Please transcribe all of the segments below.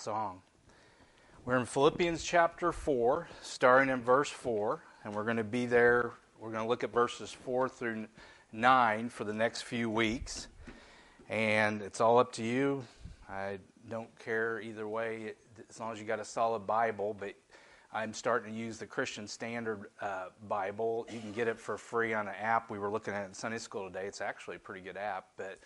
song. We're in Philippians chapter 4, starting in verse 4, and we're going to be there. We're going to look at verses 4 through 9 for the next few weeks. And it's all up to you. I don't care either way, as long as you got a solid Bible. But I'm starting to use the Christian Standard uh, Bible. You can get it for free on an app. We were looking at it in Sunday school today. It's actually a pretty good app, but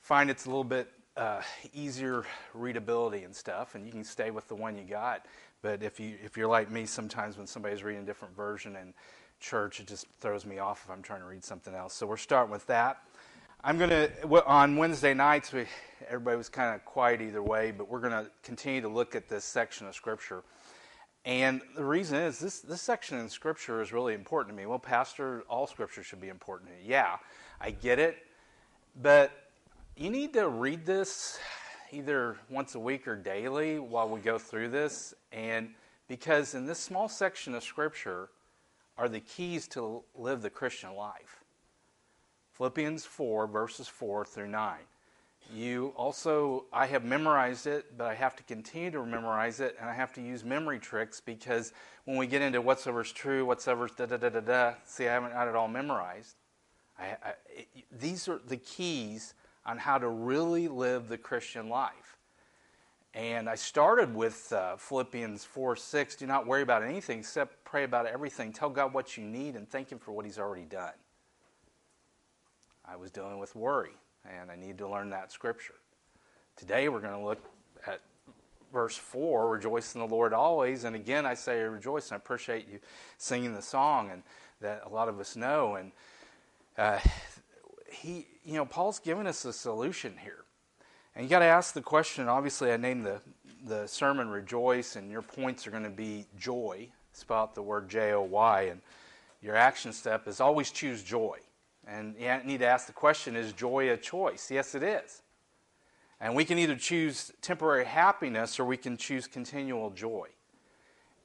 find it's a little bit uh, easier readability and stuff, and you can stay with the one you got. But if you if you're like me, sometimes when somebody's reading a different version in church, it just throws me off if I'm trying to read something else. So we're starting with that. I'm to on Wednesday nights. We, everybody was kind of quiet either way, but we're to continue to look at this section of Scripture. And the reason is this this section in Scripture is really important to me. Well, Pastor, all Scripture should be important to me. Yeah, I get it, but you need to read this either once a week or daily while we go through this. And because in this small section of Scripture are the keys to live the Christian life Philippians 4, verses 4 through 9. You also, I have memorized it, but I have to continue to memorize it, and I have to use memory tricks because when we get into whatsoever's true, whatsoever's da da da da da, see, I haven't got it all memorized. I, I, it, these are the keys on how to really live the Christian life. And I started with uh, Philippians 4 6. Do not worry about anything except pray about everything. Tell God what you need and thank Him for what He's already done. I was dealing with worry, and I need to learn that scripture. Today we're going to look at verse 4 Rejoice in the Lord always. And again, I say rejoice, and I appreciate you singing the song and that a lot of us know. And uh, he, you know, Paul's given us a solution here. And you got to ask the question. Obviously, I named the, the sermon Rejoice, and your points are going to be joy. Spell the word J O Y. And your action step is always choose joy. And you need to ask the question is joy a choice? Yes, it is. And we can either choose temporary happiness or we can choose continual joy.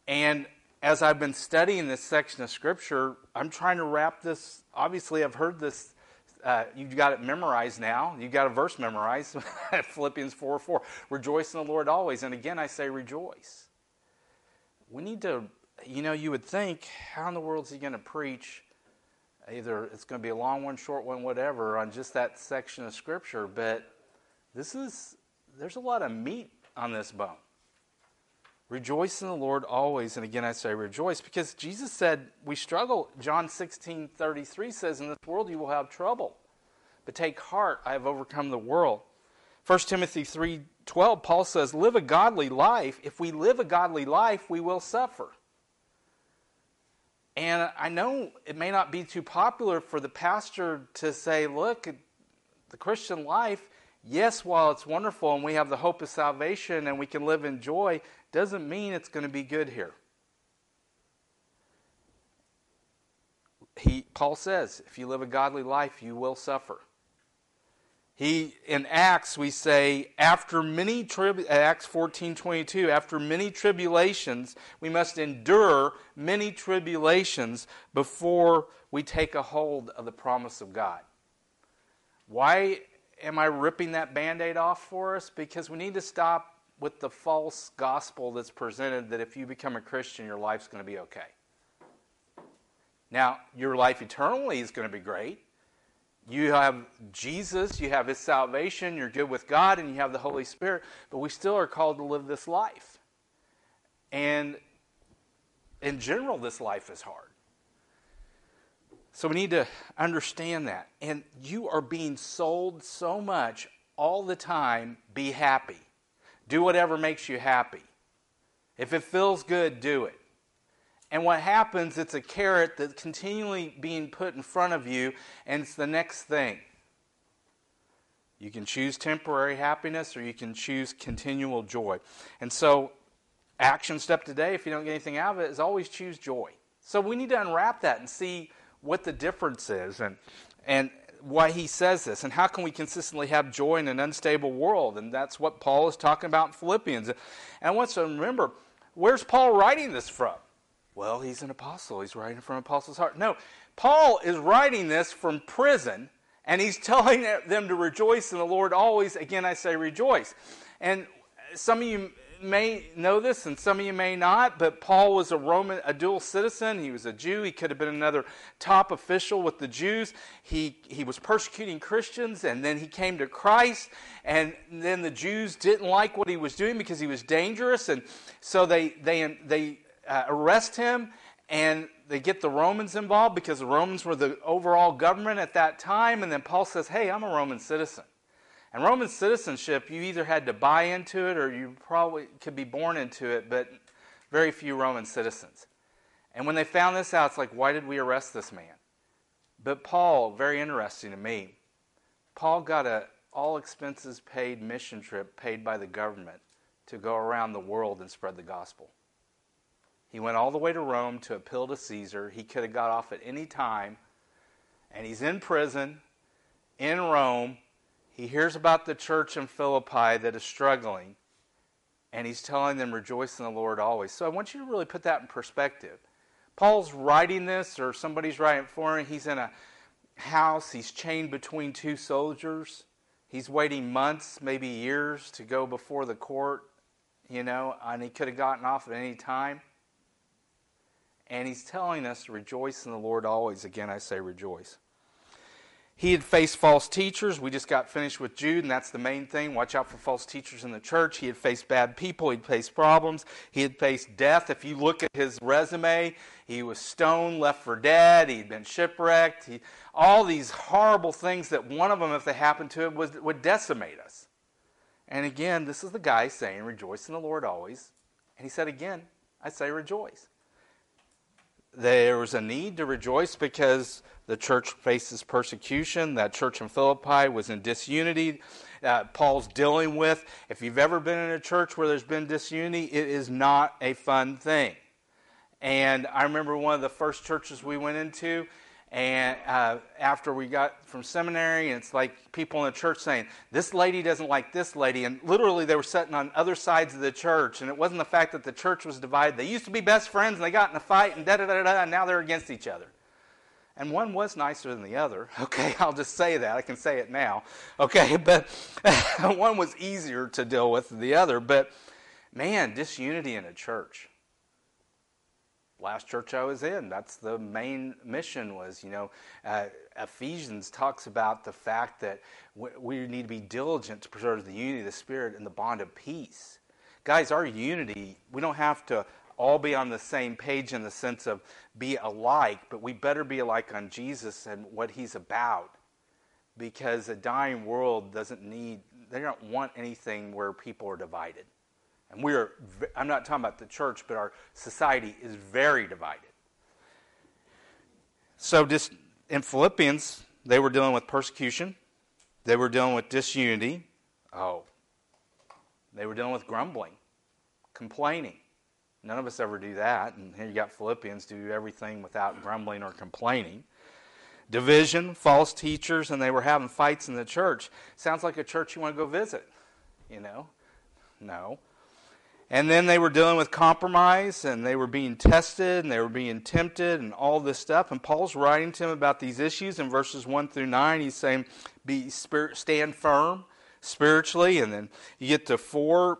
And as I've been studying this section of Scripture, I'm trying to wrap this. Obviously, I've heard this uh, you've got it memorized now. You've got a verse memorized Philippians 4 4. Rejoice in the Lord always. And again, I say rejoice. We need to, you know, you would think, how in the world is he going to preach? Either it's going to be a long one, short one, whatever, on just that section of Scripture. But this is, there's a lot of meat on this bone. Rejoice in the Lord always. And again, I say rejoice because Jesus said we struggle. John 16 33 says, In this world you will have trouble. But take heart, I have overcome the world. 1 Timothy 3 12, Paul says, Live a godly life. If we live a godly life, we will suffer. And I know it may not be too popular for the pastor to say, Look, the Christian life, yes, while it's wonderful and we have the hope of salvation and we can live in joy, doesn't mean it's going to be good here. He, Paul says, if you live a godly life, you will suffer. He in Acts we say after many trib Acts 14:22 after many tribulations we must endure many tribulations before we take a hold of the promise of God. Why am I ripping that band-aid off for us? Because we need to stop with the false gospel that's presented that if you become a Christian, your life's going to be okay. Now, your life eternally is going to be great. You have Jesus, you have His salvation, you're good with God, and you have the Holy Spirit, but we still are called to live this life. And in general, this life is hard. So we need to understand that. And you are being sold so much all the time be happy. Do whatever makes you happy. If it feels good, do it. And what happens, it's a carrot that's continually being put in front of you, and it's the next thing. You can choose temporary happiness or you can choose continual joy. And so, action step today, if you don't get anything out of it, is always choose joy. So, we need to unwrap that and see what the difference is. And, and why he says this and how can we consistently have joy in an unstable world? And that's what paul is talking about in philippians. And i want to remember where's paul writing this from? Well he's an apostle. He's writing from apostle's heart. No paul is writing this from prison and he's telling them to rejoice in the lord always. Again i say rejoice. And some of you may know this and some of you may not, but Paul was a Roman, a dual citizen. He was a Jew. He could have been another top official with the Jews. He, he was persecuting Christians and then he came to Christ. And then the Jews didn't like what he was doing because he was dangerous. And so they, they, they uh, arrest him and they get the Romans involved because the Romans were the overall government at that time. And then Paul says, Hey, I'm a Roman citizen. And Roman citizenship, you either had to buy into it or you probably could be born into it, but very few Roman citizens. And when they found this out, it's like, why did we arrest this man? But Paul, very interesting to me, Paul got a all expenses paid mission trip paid by the government to go around the world and spread the gospel. He went all the way to Rome to appeal to Caesar. He could have got off at any time, and he's in prison in Rome he hears about the church in Philippi that is struggling, and he's telling them, Rejoice in the Lord always. So I want you to really put that in perspective. Paul's writing this, or somebody's writing for him. He's in a house, he's chained between two soldiers. He's waiting months, maybe years, to go before the court, you know, and he could have gotten off at any time. And he's telling us rejoice in the Lord always. Again, I say rejoice. He had faced false teachers. We just got finished with Jude, and that's the main thing. Watch out for false teachers in the church. He had faced bad people. He'd faced problems. He had faced death. If you look at his resume, he was stoned, left for dead. He'd been shipwrecked. He, all these horrible things that one of them, if they happened to him, was, would decimate us. And again, this is the guy saying, Rejoice in the Lord always. And he said again, I say rejoice. There was a need to rejoice because the church faces persecution. That church in Philippi was in disunity. Uh, Paul's dealing with. If you've ever been in a church where there's been disunity, it is not a fun thing. And I remember one of the first churches we went into, and uh, after we got from seminary, and it's like people in the church saying, This lady doesn't like this lady. And literally, they were sitting on other sides of the church. And it wasn't the fact that the church was divided. They used to be best friends, and they got in a fight, and da da da da, and now they're against each other. And one was nicer than the other. Okay, I'll just say that. I can say it now. Okay, but one was easier to deal with than the other. But man, disunity in a church last church I was in. That's the main mission was, you know, uh, Ephesians talks about the fact that we need to be diligent to preserve the unity of the Spirit and the bond of peace. Guys, our unity, we don't have to all be on the same page in the sense of be alike, but we better be alike on Jesus and what he's about. Because a dying world doesn't need, they don't want anything where people are divided. And we're, I'm not talking about the church, but our society is very divided. So, just in Philippians, they were dealing with persecution, they were dealing with disunity. Oh, they were dealing with grumbling, complaining. None of us ever do that. And here you got Philippians do everything without grumbling or complaining. Division, false teachers, and they were having fights in the church. Sounds like a church you want to go visit, you know? No. And then they were dealing with compromise and they were being tested and they were being tempted and all this stuff. And Paul's writing to them about these issues in verses 1 through 9. He's saying, Be spirit, stand firm spiritually. And then you get to 4,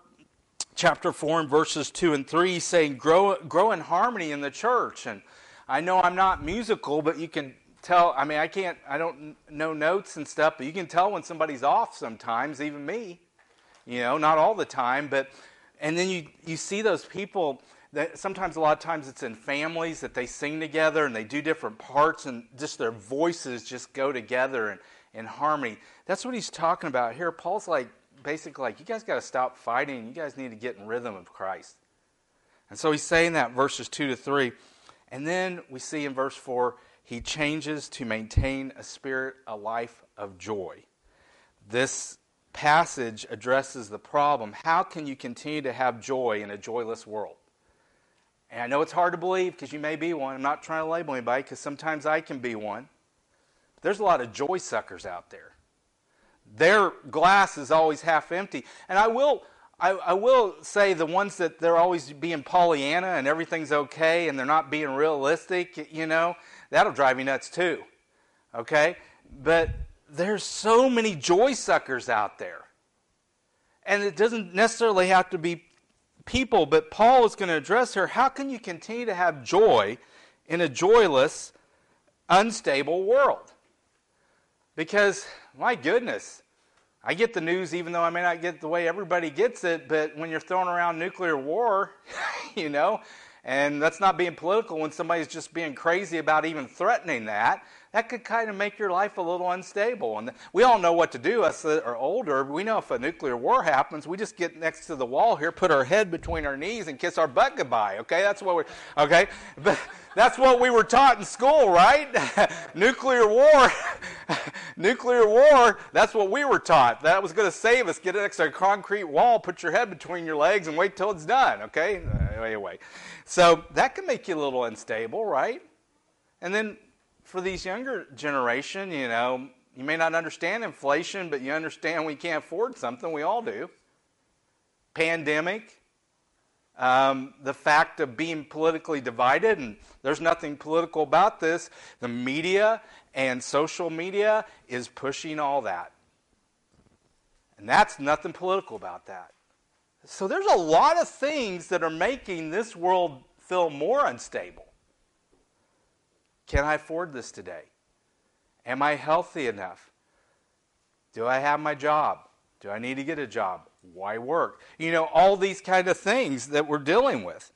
chapter 4 and verses 2 and 3, He's saying, grow, grow in harmony in the church. And I know I'm not musical, but you can tell, I mean, I can't, I don't know notes and stuff, but you can tell when somebody's off sometimes, even me. You know, not all the time, but and then you, you see those people that sometimes a lot of times it's in families that they sing together and they do different parts and just their voices just go together and in harmony. That's what he's talking about here. Paul's like basically like, you guys got to stop fighting. You guys need to get in rhythm of Christ. And so he's saying that verses 2 to 3. And then we see in verse 4, he changes to maintain a spirit, a life of joy. This passage addresses the problem how can you continue to have joy in a joyless world? And I know it's hard to believe because you may be one. I'm not trying to label anybody because sometimes I can be one. There's a lot of joy suckers out there. Their glass is always half empty. And I will, I, I will say the ones that they're always being Pollyanna and everything's okay and they're not being realistic, you know, that'll drive me nuts too. Okay? But there's so many joy suckers out there. And it doesn't necessarily have to be people, but Paul is going to address her how can you continue to have joy in a joyless, unstable world? Because, my goodness, I get the news even though I may not get the way everybody gets it, but when you're throwing around nuclear war, you know, and that's not being political when somebody's just being crazy about even threatening that, that could kind of make your life a little unstable. And we all know what to do, us that are older. We know if a nuclear war happens, we just get next to the wall here, put our head between our knees, and kiss our butt goodbye. Okay, that's what we. Okay, but that's what we were taught in school, right? nuclear war, nuclear war. That's what we were taught. That was going to save us. Get next to a concrete wall, put your head between your legs, and wait till it's done. Okay, anyway, so that can make you a little unstable, right? And then for these younger generation, you know, you may not understand inflation, but you understand we can't afford something. We all do. Pandemic, um, the fact of being politically divided, and there's nothing political about this. The media and social media is pushing all that. And that's nothing political about that. So there's a lot of things that are making this world feel more unstable. Can I afford this today? Am I healthy enough? Do I have my job? Do I need to get a job? Why work? You know, all these kind of things that we're dealing with.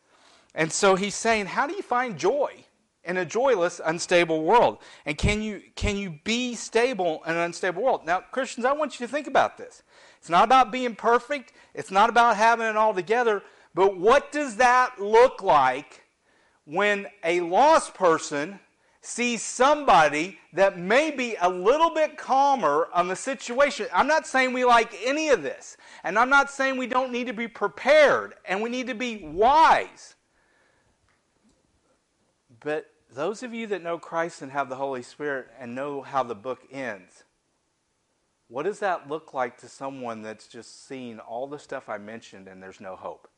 And so he's saying, how do you find joy in a joyless, unstable world? And can you can you be stable in an unstable world? Now, Christians, I want you to think about this. It's not about being perfect, it's not about having it all together, but what does that look like when a lost person sees somebody that may be a little bit calmer on the situation. I'm not saying we like any of this, and I'm not saying we don't need to be prepared and we need to be wise. But those of you that know Christ and have the Holy Spirit and know how the book ends, what does that look like to someone that's just seen all the stuff I mentioned and there's no hope?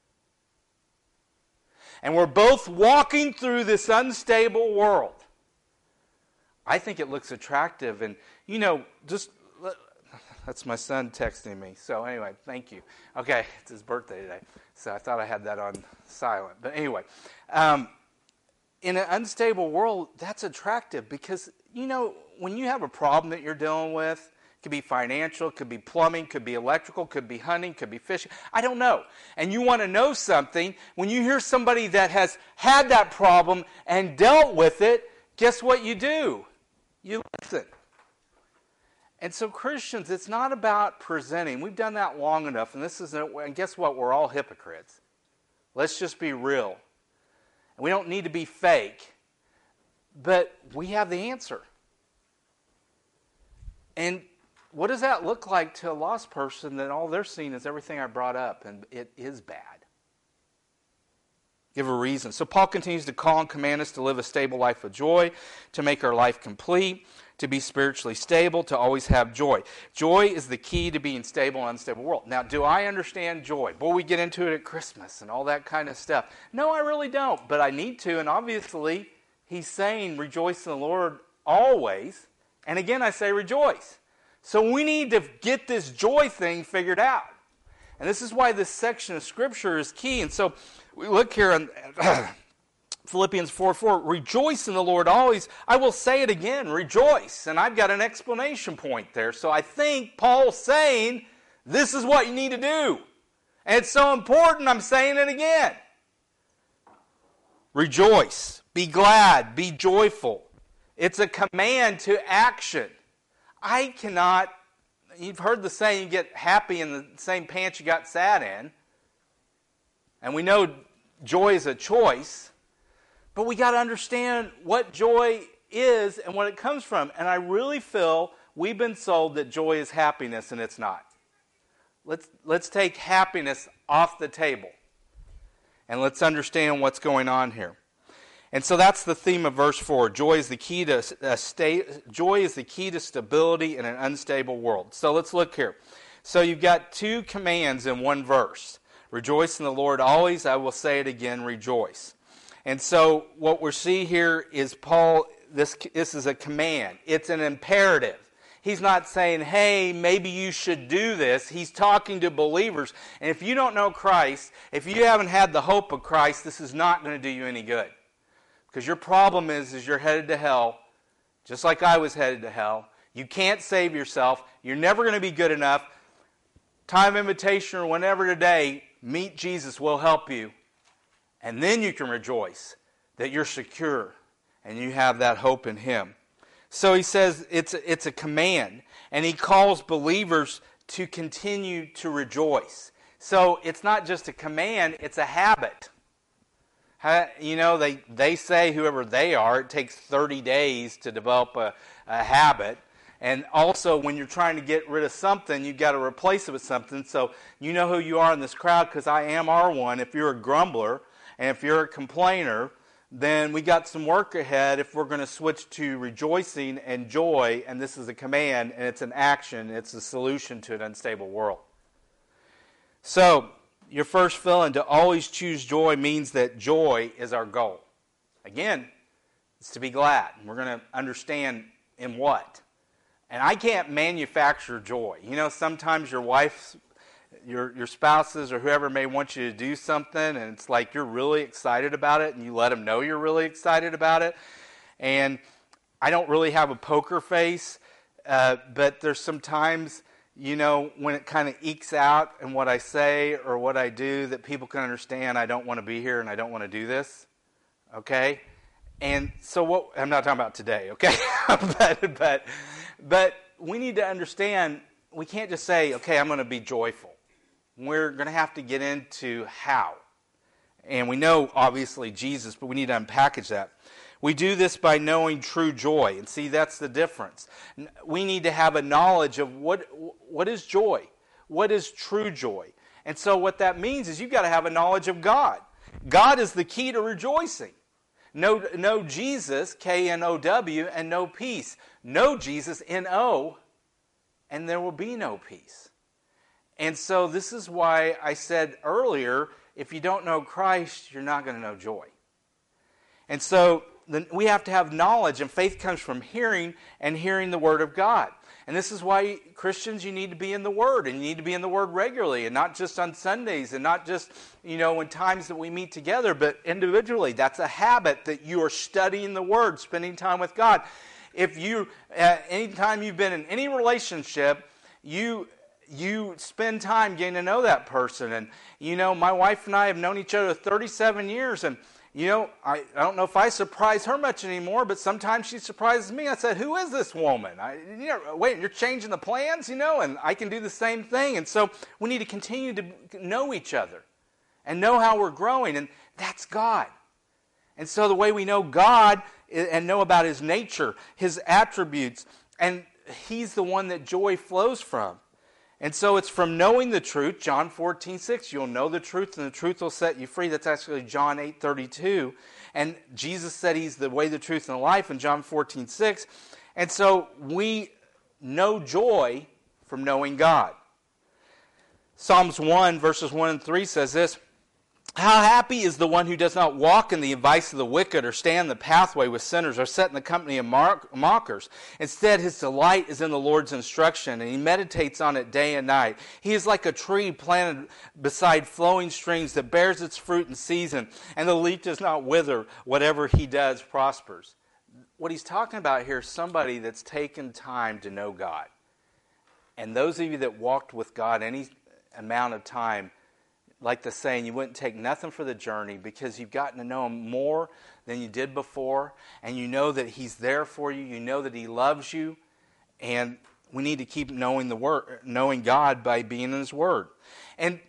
And we're both walking through this unstable world. I think it looks attractive. And, you know, just that's my son texting me. So, anyway, thank you. Okay, it's his birthday today. So, I thought I had that on silent. But anyway, um, in an unstable world, that's attractive because, you know, when you have a problem that you're dealing with, it could be financial, it could be plumbing, could be electrical, could be hunting, could be fishing. I don't know. And you want to know something, when you hear somebody that has had that problem and dealt with it, guess what you do? You listen. And so, Christians, it's not about presenting. We've done that long enough, and this is, and guess what? We're all hypocrites. Let's just be real. And we don't need to be fake, but we have the answer. And what does that look like to a lost person that all they're seeing is everything I brought up, and it is bad? Give a reason. So Paul continues to call and command us to live a stable life of joy, to make our life complete, to be spiritually stable, to always have joy. Joy is the key to being stable in an unstable world. Now, do I understand joy? Boy, we get into it at Christmas and all that kind of stuff. No, I really don't, but I need to, and obviously, he's saying rejoice in the Lord always. And again, I say rejoice. So we need to get this joy thing figured out. And this is why this section of Scripture is key. And so we look here in Philippians 4 4. Rejoice in the Lord always. I will say it again, rejoice. And I've got an explanation point there. So I think Paul's saying this is what you need to do. And it's so important, I'm saying it again. Rejoice. Be glad. Be joyful. It's a command to action. I cannot you've heard the saying, you get happy in the same pants you got sad in. And we know joy is a choice, but we got to understand what joy is and what it comes from. And I really feel we've been sold that joy is happiness, and it's not. Let's, let's take happiness off the table and let's understand what's going on here. And so that's the theme of verse 4. Joy is the key to stay, joy is the key to stability in an unstable world. So let's look here. So you've got two commands in one verse. Rejoice in the Lord always. I will say it again, rejoice. And so what we see here is Paul this this is a command. It's an imperative. He's not saying, hey, maybe you should do this. He's talking to believers. And if you don't know Christ, if you haven't had the hope of Christ, this is not going to do you any good. Because your problem is, is you're headed to hell, just like I was headed to hell. You can't save yourself. You're never going to be good enough. Time invitation or whenever today, meet Jesus will help you. And then you can rejoice that you're secure and you have that hope in Him. So he says it's, it's a command, and he calls believers to continue to rejoice. So it's not just a command, it's a habit. You know, they, they say, whoever they are, it takes 30 days to develop a, a habit. And also, when you're trying to get rid of something, you've got to replace it with something. So you know who you are in this crowd because I am R1. If you're a grumbler and if you're a complainer, then we got some work ahead if we're going to switch to rejoicing and joy. And this is a command and it's an action, it's a solution to an unstable world. So, your first feeling to always choose joy means that joy is our goal. Again, it's to be glad. We're going to understand in what. And I can't manufacture joy. You know, sometimes your wife, your, your spouses, or whoever may want you to do something, and it's like you're really excited about it, and you let them know you're really excited about it. And I don't really have a poker face, uh, but there's some times, you know, when it kind of ekes out in what I say or what I do that people can understand I don't want to be here and I don't want to do this. Okay? And so what I'm not talking about today, okay? but but but we need to understand we can't just say, okay, I'm going to be joyful. We're going to have to get into how. And we know, obviously, Jesus, but we need to unpackage that. We do this by knowing true joy. And see, that's the difference. We need to have a knowledge of what, what is joy? What is true joy? And so, what that means is you've got to have a knowledge of God. God is the key to rejoicing. Know, know Jesus, K N O W, and no peace. No Jesus, N O, and there will be no peace. And so, this is why I said earlier if you don't know Christ, you're not going to know joy. And so, we have to have knowledge, and faith comes from hearing and hearing the Word of God. And this is why Christians, you need to be in the Word, and you need to be in the Word regularly, and not just on Sundays, and not just, you know, in times that we meet together, but individually. That's a habit that you are studying the Word, spending time with God. If you, uh, anytime you've been in any relationship, you you spend time getting to know that person. And, you know, my wife and I have known each other 37 years, and you know, I, I don't know if I surprise her much anymore, but sometimes she surprises me. I said, Who is this woman? I, you know, wait, you're changing the plans, you know, and I can do the same thing. And so we need to continue to know each other and know how we're growing, and that's God. And so the way we know God and know about His nature, His attributes, and He's the one that joy flows from. And so it's from knowing the truth, John 14, 6. You'll know the truth, and the truth will set you free. That's actually John 8, 32. And Jesus said he's the way, the truth, and the life in John 14, 6. And so we know joy from knowing God. Psalms 1, verses 1 and 3 says this how happy is the one who does not walk in the advice of the wicked, or stand in the pathway with sinners, or sit in the company of mockers. Instead, his delight is in the Lord's instruction, and he meditates on it day and night. He is like a tree planted beside flowing streams that bears its fruit in season, and the leaf does not wither. Whatever he does prospers. What he's talking about here is somebody that's taken time to know God. And those of you that walked with God any amount of time, like the saying, you wouldn't take nothing for the journey because you've gotten to know him more than you did before, and you know that he's there for you. You know that he loves you, and we need to keep knowing the word, knowing God by being in His Word. And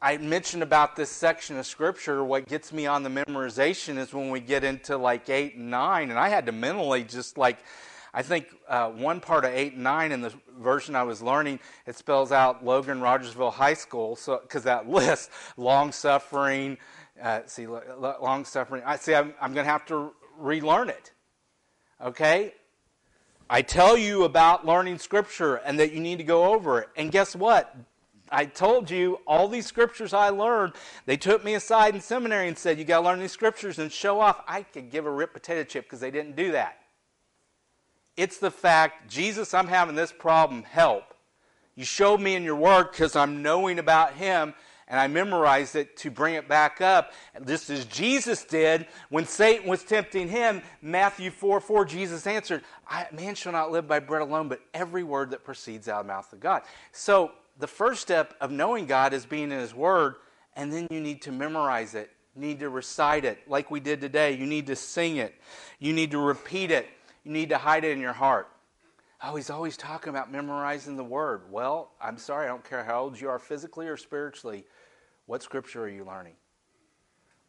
I mentioned about this section of Scripture. What gets me on the memorization is when we get into like eight and nine, and I had to mentally just like I think uh, one part of 8 and 9 in the version I was learning, it spells out Logan Rogersville High School, so because that list, long suffering, uh, see, long suffering. I see, I'm, I'm going to have to relearn it. Okay? I tell you about learning Scripture and that you need to go over it. And guess what? I told you all these scriptures I learned, they took me aside in seminary and said, You got to learn these scriptures and show off. I could give a rip potato chip because they didn't do that It's the fact, Jesus, I'm having this problem, help. You showed me in your word because I'm knowing about him and I memorized it to bring it back up, just as Jesus did when Satan was tempting him. Matthew 4 4, Jesus answered, Man shall not live by bread alone, but every word that proceeds out of the mouth of God. So the first step of knowing God is being in His Word, and then you need to memorize it. Need to recite it like we did today. You need to sing it. You need to repeat it. You need to hide it in your heart. Oh, he's always talking about memorizing the word. Well, I'm sorry, I don't care how old you are physically or spiritually. What scripture are you learning?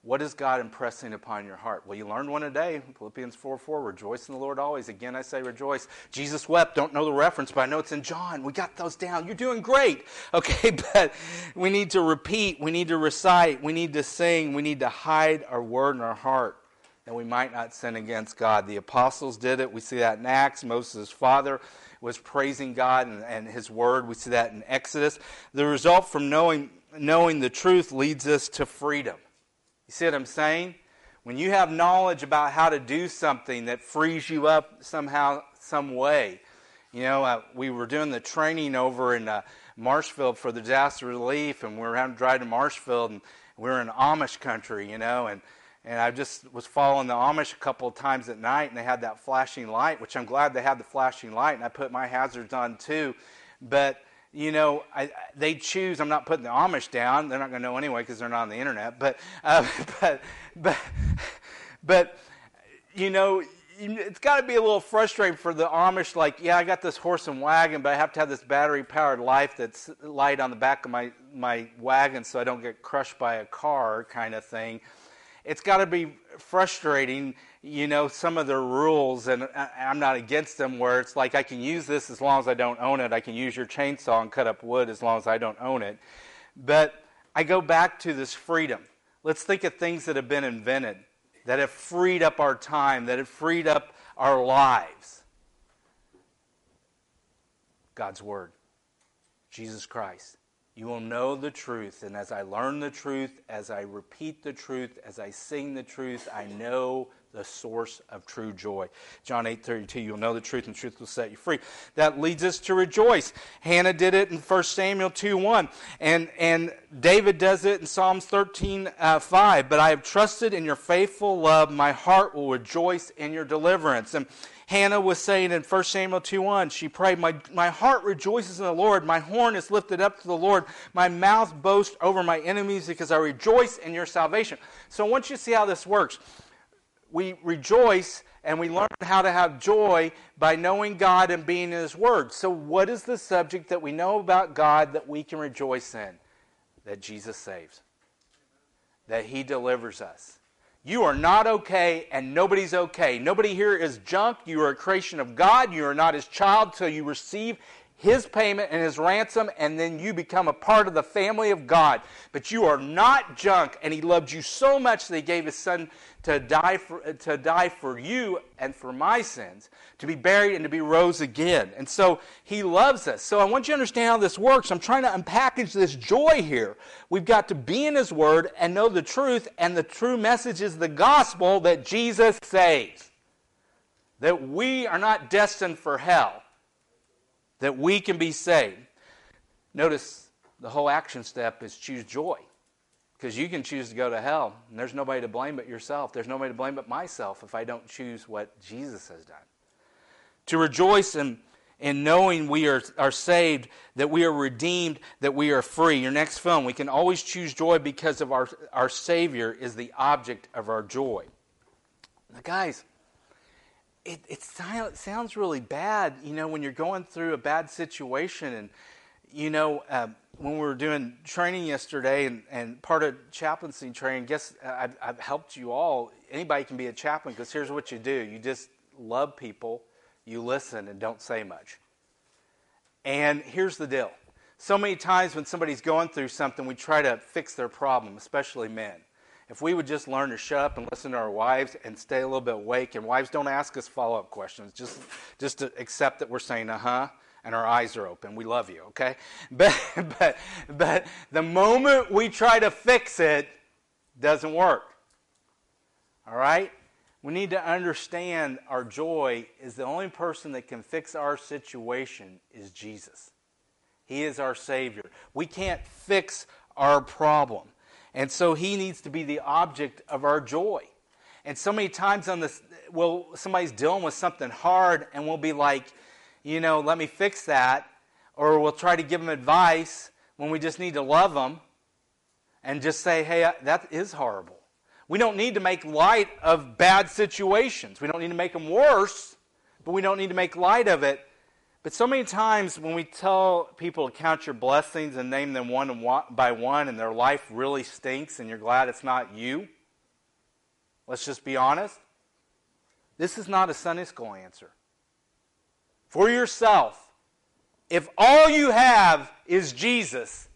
What is God impressing upon your heart? Well, you learned one a day. Philippians 4 4. Rejoice in the Lord always. Again, I say rejoice. Jesus wept. Don't know the reference, but I know it's in John. We got those down. You're doing great. Okay, but we need to repeat. We need to recite. We need to sing. We need to hide our word in our heart that we might not sin against God. The apostles did it. We see that in Acts. Moses' father was praising God and, and his word. We see that in Exodus. The result from knowing knowing the truth leads us to freedom. You see what I'm saying? When you have knowledge about how to do something that frees you up somehow, some way. You know, uh, we were doing the training over in uh, Marshfield for the disaster relief, and we were having to drive to Marshfield, and we were in Amish country, you know, and and I just was following the Amish a couple of times at night, and they had that flashing light, which I'm glad they had the flashing light, and I put my hazards on too. But you know, I, they choose. I'm not putting the Amish down. They're not going to know anyway because they're not on the internet. But, uh, but, but, but, you know, it's got to be a little frustrating for the Amish. Like, yeah, I got this horse and wagon, but I have to have this battery-powered light that's light on the back of my my wagon so I don't get crushed by a car, kind of thing. It's got to be frustrating you know, some of the rules, and I'm not against them, where it's like I can use this as long as I don't own it. I can use your chainsaw and cut up wood as long as I don't own it. But I go back to this freedom. Let's think of things that have been invented, that have freed up our time, that have freed up our lives. God's Word, Jesus Christ. You will know the truth. And as I learn the truth, as I repeat the truth, as I sing the truth, I know the source of true joy. John 8 32, you'll know the truth, and truth will set you free. That leads us to rejoice. Hannah did it in 1 Samuel 2 1, and, and David does it in Psalms 13 uh, 5. But I have trusted in your faithful love. My heart will rejoice in your deliverance. And Hannah was saying in 1 Samuel 2 1, she prayed, my, my heart rejoices in the Lord. My horn is lifted up to the Lord. My mouth boasts over my enemies because I rejoice in your salvation. So I want you to see how this works we rejoice and we learn how to have joy by knowing God and being in His Word. So, what is the subject that we know about God that we can rejoice in? That Jesus saves, that He delivers us. You are not okay, and nobody's okay. Nobody here is junk. You are a creation of God. You are not His child till you receive his payment and his ransom, and then you become a part of the family of God. But you are not junk, and he loved you so much that he gave his son to die for, to die for you and for my sins, to be buried and to be rose again. And so he loves us. So I want you to understand how this works. I'm trying to unpackage this joy here. We've got to be in his word and know the truth, and the true message is the gospel that Jesus saves. That we are not destined for hell that we can be saved. Notice the whole action step is choose joy. Because you can choose to go to hell, and there's nobody to blame but yourself. There's nobody to blame but myself if I don't choose what Jesus has done. To rejoice in, in knowing we are, are saved, that we are redeemed, that we are free. Your next film, we can always choose joy because of our, our Savior is the object of our joy. Now, guys, it, it sounds really bad, you know, when you're going through a bad situation. And, you know, uh, when we were doing training yesterday and, and part of chaplaincy training, guess I've, I've helped you all. Anybody can be a chaplain because here's what you do you just love people, you listen, and don't say much. And here's the deal so many times when somebody's going through something, we try to fix their problem, especially men if we would just learn to shut up and listen to our wives and stay a little bit awake, and wives don't ask us follow up questions, just, just to accept that we're saying uh huh and our eyes are open. We love you, okay? But, but, but the moment we try to fix it, doesn't work. All right? We need to understand our joy is the only person that can fix our situation is Jesus. He is our Savior. We can't fix our problem. And so He needs to be the object of our joy. And so many times on this, well, somebody's dealing with something hard, and we'll be like, you know, let me fix that. Or we'll try to give them advice when we just need to love them and just say, hey, uh, that is horrible. We don't need to make light of bad situations. We don't need to make them worse, but we don't need to make light of it. But so many times when we tell people to count your blessings and name them one by one, and their life really stinks and you're glad it's not you, let's just be honest. This is not a Sunday school answer. For yourself, if all you have is Jesus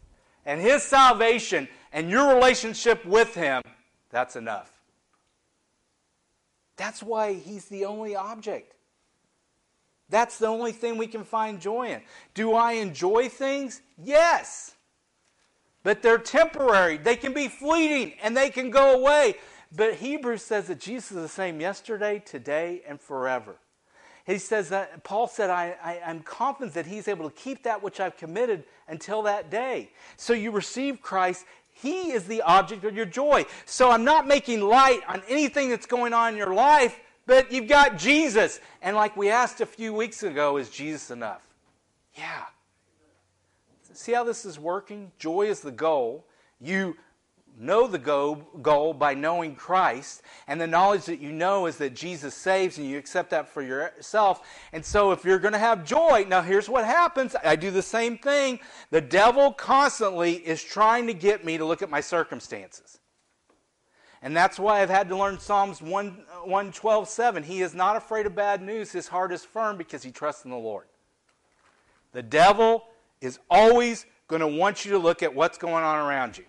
and His salvation and your relationship with Him, that's enough. That's why he's the only object. That's the only thing we can find joy in. Do I enjoy things? Yes. But they're temporary. They can be fleeting and they can go away. But Hebrews says that Jesus is the same yesterday, today, and forever. He says that Paul said, I, I, I'm confident that he's able to keep that which I've committed until that day. So you receive Christ, he is the object of your joy. So I'm not making light on anything that's going on in your life, but you've got Jesus. And like we asked a few weeks ago, is Jesus enough? Yeah. See how this is working? Joy is the goal. You know the goal by knowing Christ, and the knowledge that you know is that Jesus saves and you accept that for yourself. And so, if you're going to have joy, now here's what happens I do the same thing. The devil constantly is trying to get me to look at my circumstances. And that's why I've had to learn Psalms 1, uh, 112 7. He is not afraid of bad news, his heart is firm because he trusts in the Lord. The devil is always going to want you to look at what's going on around you.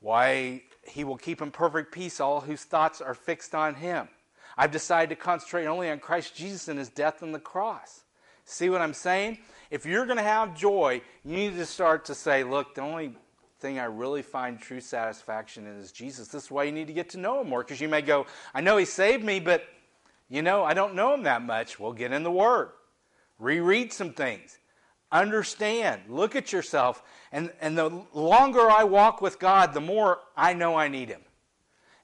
Why he will keep in perfect peace all whose thoughts are fixed on him. I've decided to concentrate only on Christ Jesus and his death on the cross. See what I'm saying? If you're going to have joy, you need to start to say, look, the only thing I really find true satisfaction in is Jesus. This is why you need to get to know him more because you may go, I know he saved me, but you know, I don't know him that much. Well, get in the Word, reread some things. Understand, look at yourself, and, and the longer I walk with God, the more I know I need Him.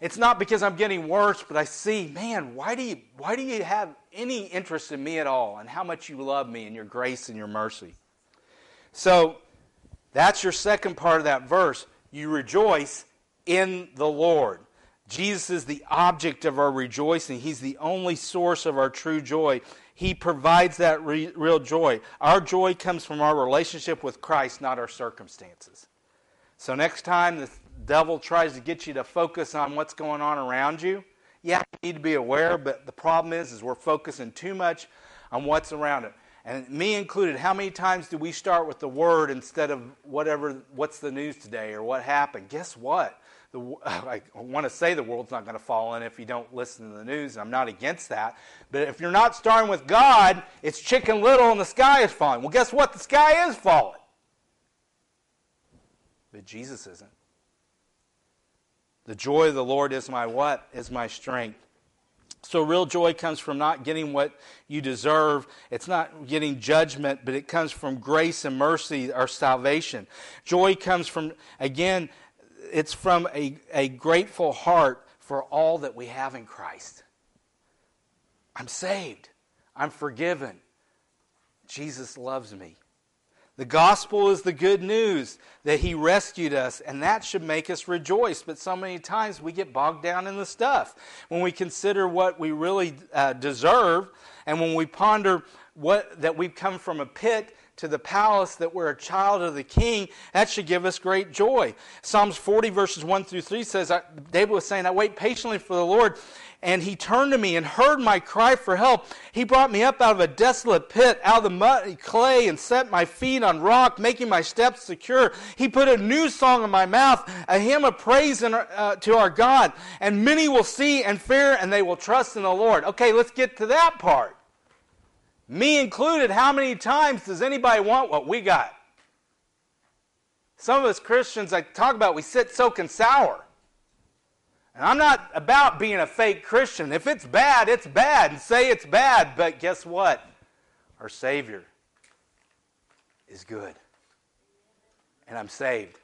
It's not because I'm getting worse, but I see, man, why do you, why do you have any interest in me at all and how much you love me and your grace and your mercy? So that's your second part of that verse. You rejoice in the Lord. Jesus is the object of our rejoicing. He's the only source of our true joy. He provides that re- real joy. Our joy comes from our relationship with Christ, not our circumstances. So, next time the devil tries to get you to focus on what's going on around you, yeah, you need to be aware, but the problem is, is we're focusing too much on what's around it. And me included, how many times do we start with the word instead of whatever, what's the news today or what happened? Guess what? the, I want to say the world's not going to fall in if you don't listen to the news. And I'm not against that. But if you're not starting with God, it's chicken little and the sky is falling. Well, guess what? The sky is falling. But Jesus isn't. The joy of the Lord is my what? Is my strength. So, real joy comes from not getting what you deserve. It's not getting judgment, but it comes from grace and mercy, our salvation. Joy comes from, again, it's from a, a grateful heart for all that we have in Christ. I'm saved. I'm forgiven. Jesus loves me. The gospel is the good news that he rescued us, and that should make us rejoice. But so many times we get bogged down in the stuff. When we consider what we really uh, deserve, and when we ponder what, that we've come from a pit to the palace, that we're a child of the king, that should give us great joy. Psalms 40, verses 1 through 3 says, David was saying, I wait patiently for the Lord, and he turned to me and heard my cry for help. He brought me up out of a desolate pit, out of the muddy clay, and set my feet on rock, making my steps secure. He put a new song in my mouth, a hymn of praise uh, to our God. And many will see and fear, and they will trust in the Lord. Okay, let's get to that part me included, how many times does anybody want what we got? Some of us Christians, I talk about, we sit soaking sour. And I'm not about being a fake Christian. If it's bad, it's bad, and say it's bad. But guess what? Our Savior is good. And I'm saved.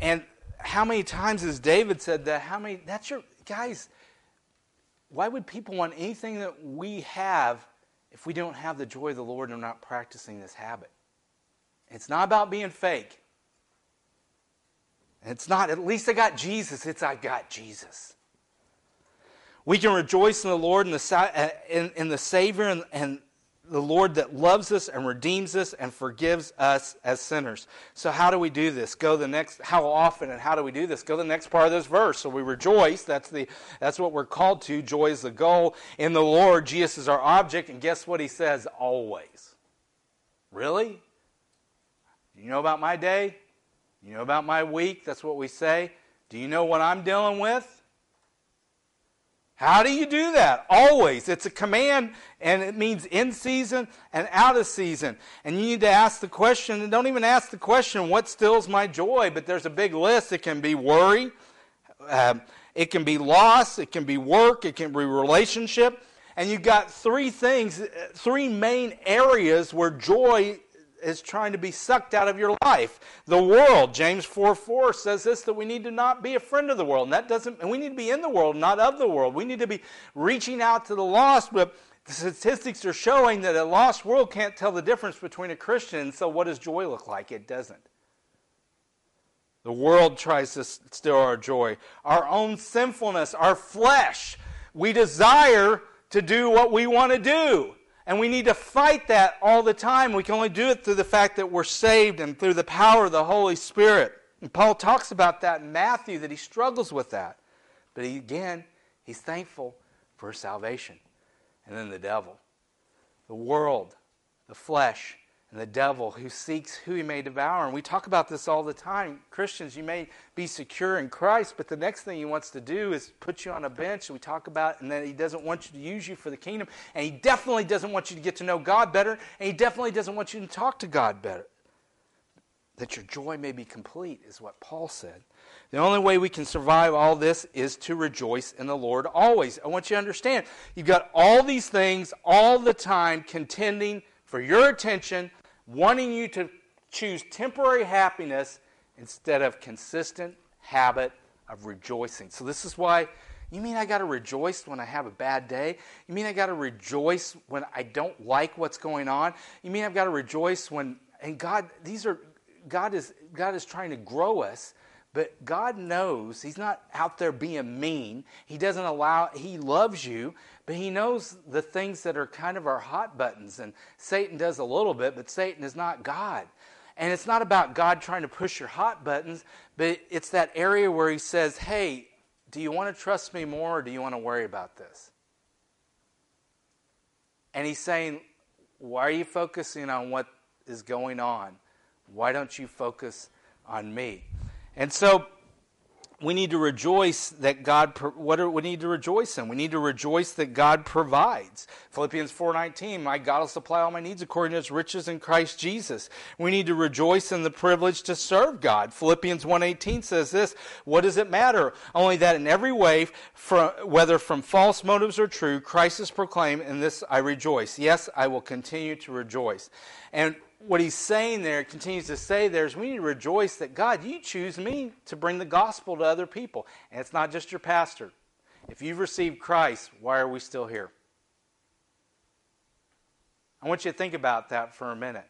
And how many times has David said that? How many? That's your. Guys, why would people want anything that we have if we don't have the joy of the Lord and are not practicing this habit? It's not about being fake. It's not, at least I got Jesus. It's I got Jesus. We can rejoice in the Lord and the, uh, in, in the Savior and, and the Lord that loves us and redeems us and forgives us as sinners. So how do we do this? Go the next how often and how do we do this? Go the next part of this verse. So we rejoice. That's the that's what we're called to. Joy is the goal. In the Lord, Jesus is our object, and guess what he says? Always. Really? You know about my day? You know about my week? That's what we say. Do you know what I'm dealing with? How do you do that? Always. It's a command, and it means in season and out of season. And you need to ask the question, and don't even ask the question, what stills my joy? But there's a big list. It can be worry, uh, it can be loss, it can be work, it can be relationship. And you've got three things, three main areas where joy is trying to be sucked out of your life. The world, James 4 4 says this that we need to not be a friend of the world. And that doesn't, and we need to be in the world, not of the world. We need to be reaching out to the lost, but the statistics are showing that a lost world can't tell the difference between a Christian. So, what does joy look like? It doesn't. The world tries to steal our joy. Our own sinfulness, our flesh, we desire to do what we want to do. And we need to fight that all the time. We can only do it through the fact that we're saved and through the power of the Holy Spirit. And Paul talks about that in Matthew, that he struggles with that. But he, again, he's thankful for salvation. And then the devil, the world, the flesh, and the devil who seeks who he may devour. And we talk about this all the time. Christians, you may be secure in Christ, but the next thing he wants to do is put you on a bench. We talk about, and then he doesn't want you to use you for the kingdom. And he definitely doesn't want you to get to know God better. And he definitely doesn't want you to talk to God better. That your joy may be complete, is what Paul said. The only way we can survive all this is to rejoice in the Lord always. I want you to understand, you've got all these things all the time contending for your attention wanting you to choose temporary happiness instead of consistent habit of rejoicing. So, this is why you mean I got to rejoice when I have a bad day? You mean I got to rejoice when I don't like what's going on? You mean I've got to rejoice when, and God, these are, God is, God is trying to grow us but God knows He's not out there being mean. He doesn't allow, He loves you, but He knows the things that are kind of our hot buttons. And Satan does a little bit, but Satan is not God. And it's not about God trying to push your hot buttons, but it's that area where He says, hey, do you want to trust me more or do you want to worry about this? And He's saying, why are you focusing on what is going on? Why don't you focus on me? And so we need to rejoice that God what do we need to rejoice in? We need to rejoice that God provides. Philippians 4:19, my God will supply all my needs according to his riches in Christ Jesus. We need to rejoice in the privilege to serve God. Philippians 1:18 says this, what does it matter? Only that in every way from, whether from false motives or true, Christ is proclaimed and this I rejoice. Yes, I will continue to rejoice. And what he's saying there, continues to say there, is we need to rejoice that God, you choose me to bring the gospel to other people. And it's not just your pastor. If you've received Christ, why are we still here? I want you to think about that for a minute.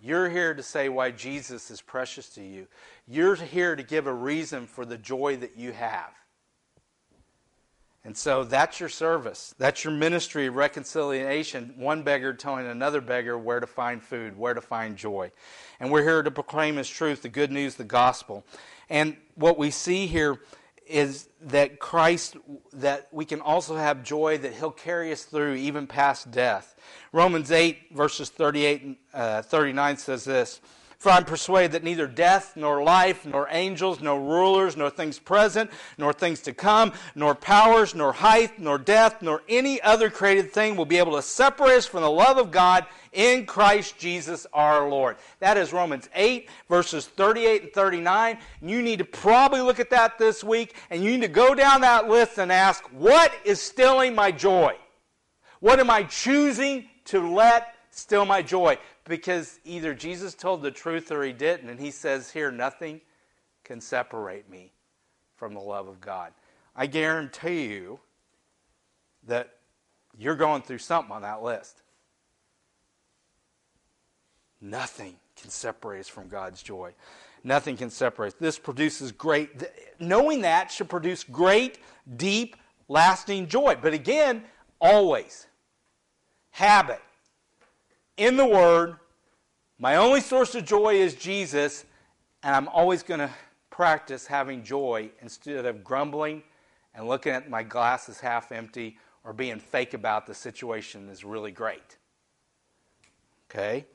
You're here to say why Jesus is precious to you. You're here to give a reason for the joy that you have. And so that's your service. That's your ministry of reconciliation. One beggar telling another beggar where to find food, where to find joy. And we're here to proclaim His truth, the good news, the gospel. And what we see here is that Christ, that we can also have joy that He'll carry us through even past death. Romans 8, verses 38 and uh, 39 says this For I'm persuaded that neither death, nor life, nor angels, nor rulers, nor things present, nor things to come, nor powers, nor height, nor depth, nor any other created thing will be able to separate us from the love of God in Christ Jesus our Lord. That is Romans 8, verses 38 and 39. You need to probably look at that this week, and you need to go down that list and ask, what is stilling my joy? What am I choosing to let still my joy? Because either Jesus told the truth or he didn't. And he says here, nothing can separate me from the love of God. I guarantee you that you're going through something on that list. Nothing can separate us from God's joy. Nothing can separate. This produces great, knowing that should produce great, deep, lasting joy. But again, always. Habit in the Word. My only source of joy is Jesus, and I'm always going to practice having joy instead of grumbling and looking at my glass as half empty or being fake about the situation is really great. Okay?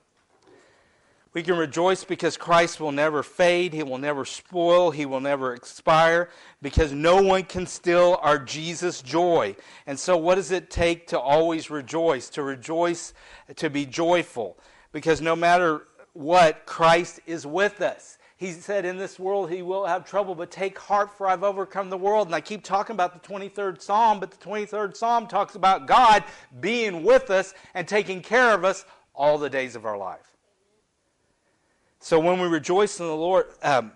We can rejoice because Christ will never fade, He will never spoil, He will never expire, because no one can steal our Jesus joy. And so, what does it take to always rejoice? To rejoice, to be joyful, because no matter what, Christ is with us. He said, In this world he will have trouble, but take heart, for I've overcome the world. And I keep talking about the 23rd Psalm, but the 23rd Psalm talks about God being with us and taking care of us all the days of our life. So when we rejoice in the Lord, um,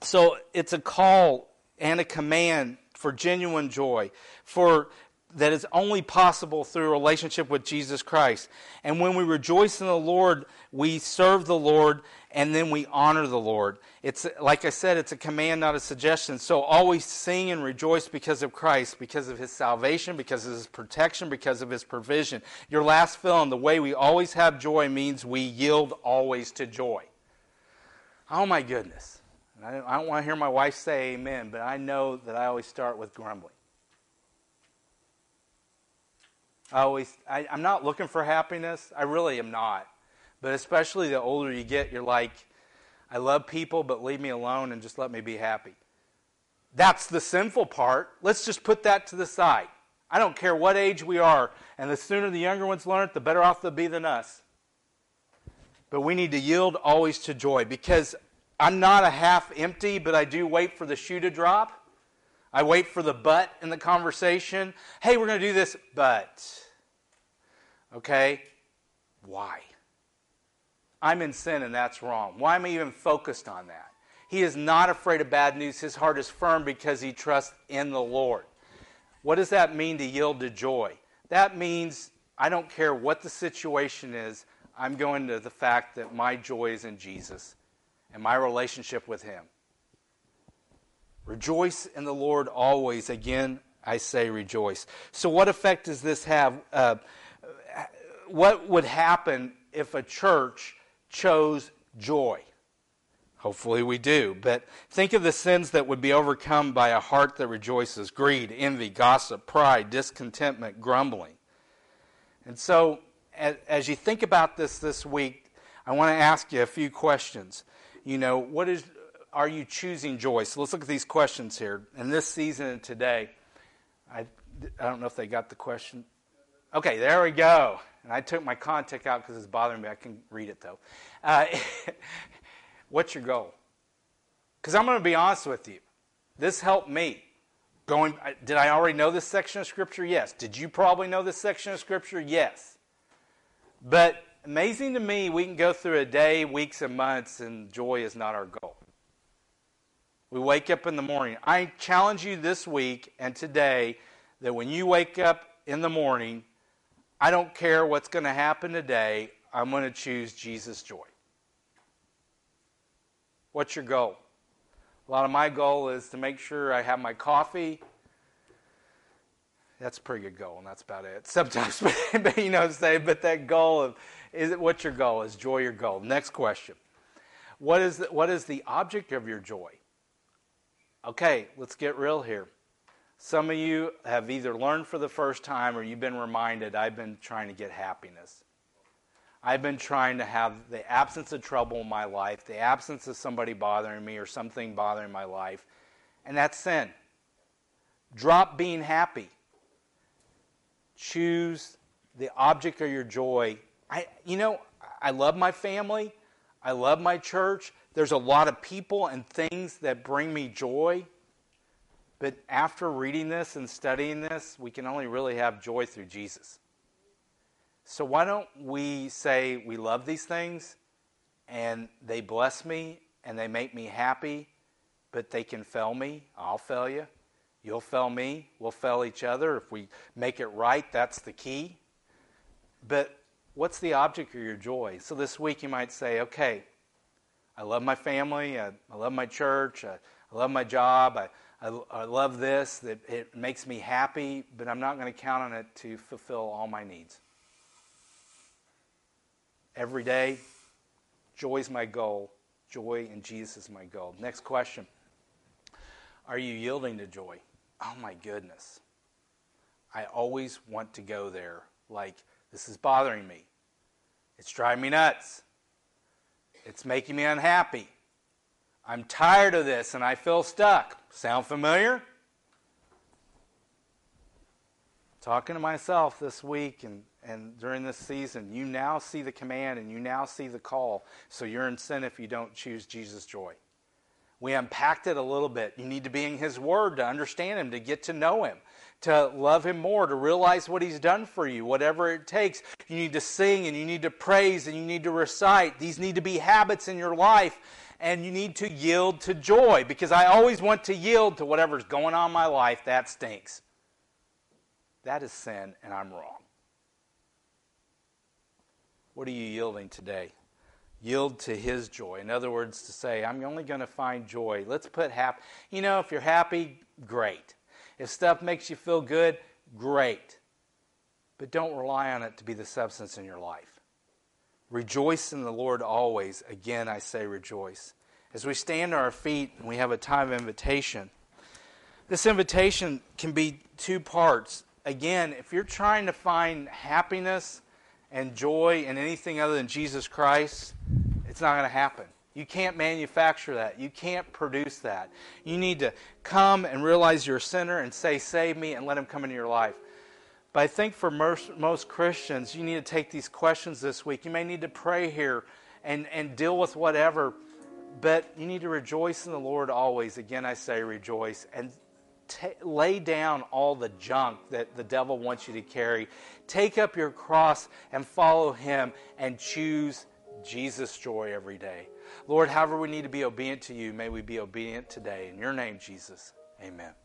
so it's a call and a command for genuine joy, for that is only possible through a relationship with Jesus Christ. And when we rejoice in the Lord, we serve the Lord and then we honor the Lord. It's like I said, it's a command, not a suggestion. So always sing and rejoice because of Christ, because of his salvation, because of his protection, because of his provision. Your last fill in, the way we always have joy means we yield always to joy. Oh my goodness. I don't, I don't want to hear my wife say amen, but I know that I always start with grumbling. I always, I, I'm not looking for happiness. I really am not. But especially the older you get, you're like, I love people, but leave me alone and just let me be happy. That's the sinful part. Let's just put that to the side. I don't care what age we are, and the sooner the younger ones learn it, the better off they'll be than us. But we need to yield always to joy because I'm not a half empty, but I do wait for the shoe to drop. I wait for the but in the conversation. Hey, we're going to do this, but. Okay? Why? I'm in sin and that's wrong. Why am I even focused on that? He is not afraid of bad news. His heart is firm because he trusts in the Lord. What does that mean to yield to joy? That means I don't care what the situation is, I'm going to the fact that my joy is in Jesus and my relationship with Him. Rejoice in the Lord always. Again, I say rejoice. So, what effect does this have? Uh, what would happen if a church chose joy? Hopefully, we do. But think of the sins that would be overcome by a heart that rejoices greed, envy, gossip, pride, discontentment, grumbling. And so, as you think about this this week, I want to ask you a few questions. You know, what is are you choosing joy? So let's look at these questions here. In this season and today, I, I don't know if they got the question. Okay, there we go. And I took my contact out because it's bothering me. I can read it though. Uh, what's your goal? Because I'm going to be honest with you. This helped me. Going, did I already know this section of Scripture? Yes. Did you probably know this section of Scripture? Yes. But amazing to me, we can go through a day, weeks, and months, and joy is not our goal. We wake up in the morning. I challenge you this week and today that when you wake up in the morning, I don't care what's going to happen today, I'm going to choose Jesus' joy. What's your goal? A lot of my goal is to make sure I have my coffee that's a pretty good goal, and that's about it. Sometimes, but, you know, say, but that goal of is it what's your goal? Is joy your goal? Next question. What is the, what is the object of your joy? Okay, let's get real here. Some of you have either learned for the first time or you've been reminded I've been trying to get happiness. I've been trying to have the absence of trouble in my life, the absence of somebody bothering me or something bothering my life, and that's sin. Drop being happy. Choose the object of your joy. I, you know, I love my family. I love my church. There's a lot of people and things that bring me joy. But after reading this and studying this, we can only really have joy through Jesus. So why don't we say we love these things and they bless me and they make me happy, but they can fail me? I'll fail you. You'll fail me. We'll fail each other. If we make it right, that's the key. But what's the object of your joy? So this week you might say, okay, I love my family. I, I love my church. I, I love my job. I, I, I love this. That it makes me happy, but I'm not going to count on it to fulfill all my needs. Every day, joy is my goal. Joy in Jesus is my goal. Next question Are you yielding to joy? Oh my goodness. I always want to go there. Like, this is bothering me. It's driving me nuts. It's making me unhappy. I'm tired of this and I feel stuck. Sound familiar? Talking to myself this week and, and during this season, you now see the command and you now see the call. So you're in sin if you don't choose Jesus' joy. We unpacked it a little bit. You need to be in His Word to understand Him, to get to know Him, to love Him more, to realize what He's done for you, whatever it takes. You need to sing and you need to praise and you need to recite. These need to be habits in your life, and you need to yield to joy because I always want to yield to whatever's going on in my life. That stinks. That is sin, and I'm wrong. What are you yielding today? Yield to his joy. In other words, to say, I'm only going to find joy. Let's put happy. You know, if you're happy, great. If stuff makes you feel good, great. But don't rely on it to be the substance in your life. Rejoice in the Lord always. Again, I say rejoice. As we stand on our feet and we have a time of invitation, this invitation can be two parts. Again, if you're trying to find happiness, and joy in anything other than Jesus Christ, it's not going to happen. You can't manufacture that. You can't produce that. You need to come and realize you're a sinner and say, Save me, and let Him come into your life. But I think for most, most Christians, you need to take these questions this week. You may need to pray here and, and deal with whatever, but you need to rejoice in the Lord always. Again, I say rejoice. And t- lay down all the junk that the devil wants you to carry. Take up your cross and follow him and choose Jesus' joy every day. Lord, however we need to be obedient to you, may we be obedient today. In your name, Jesus, amen.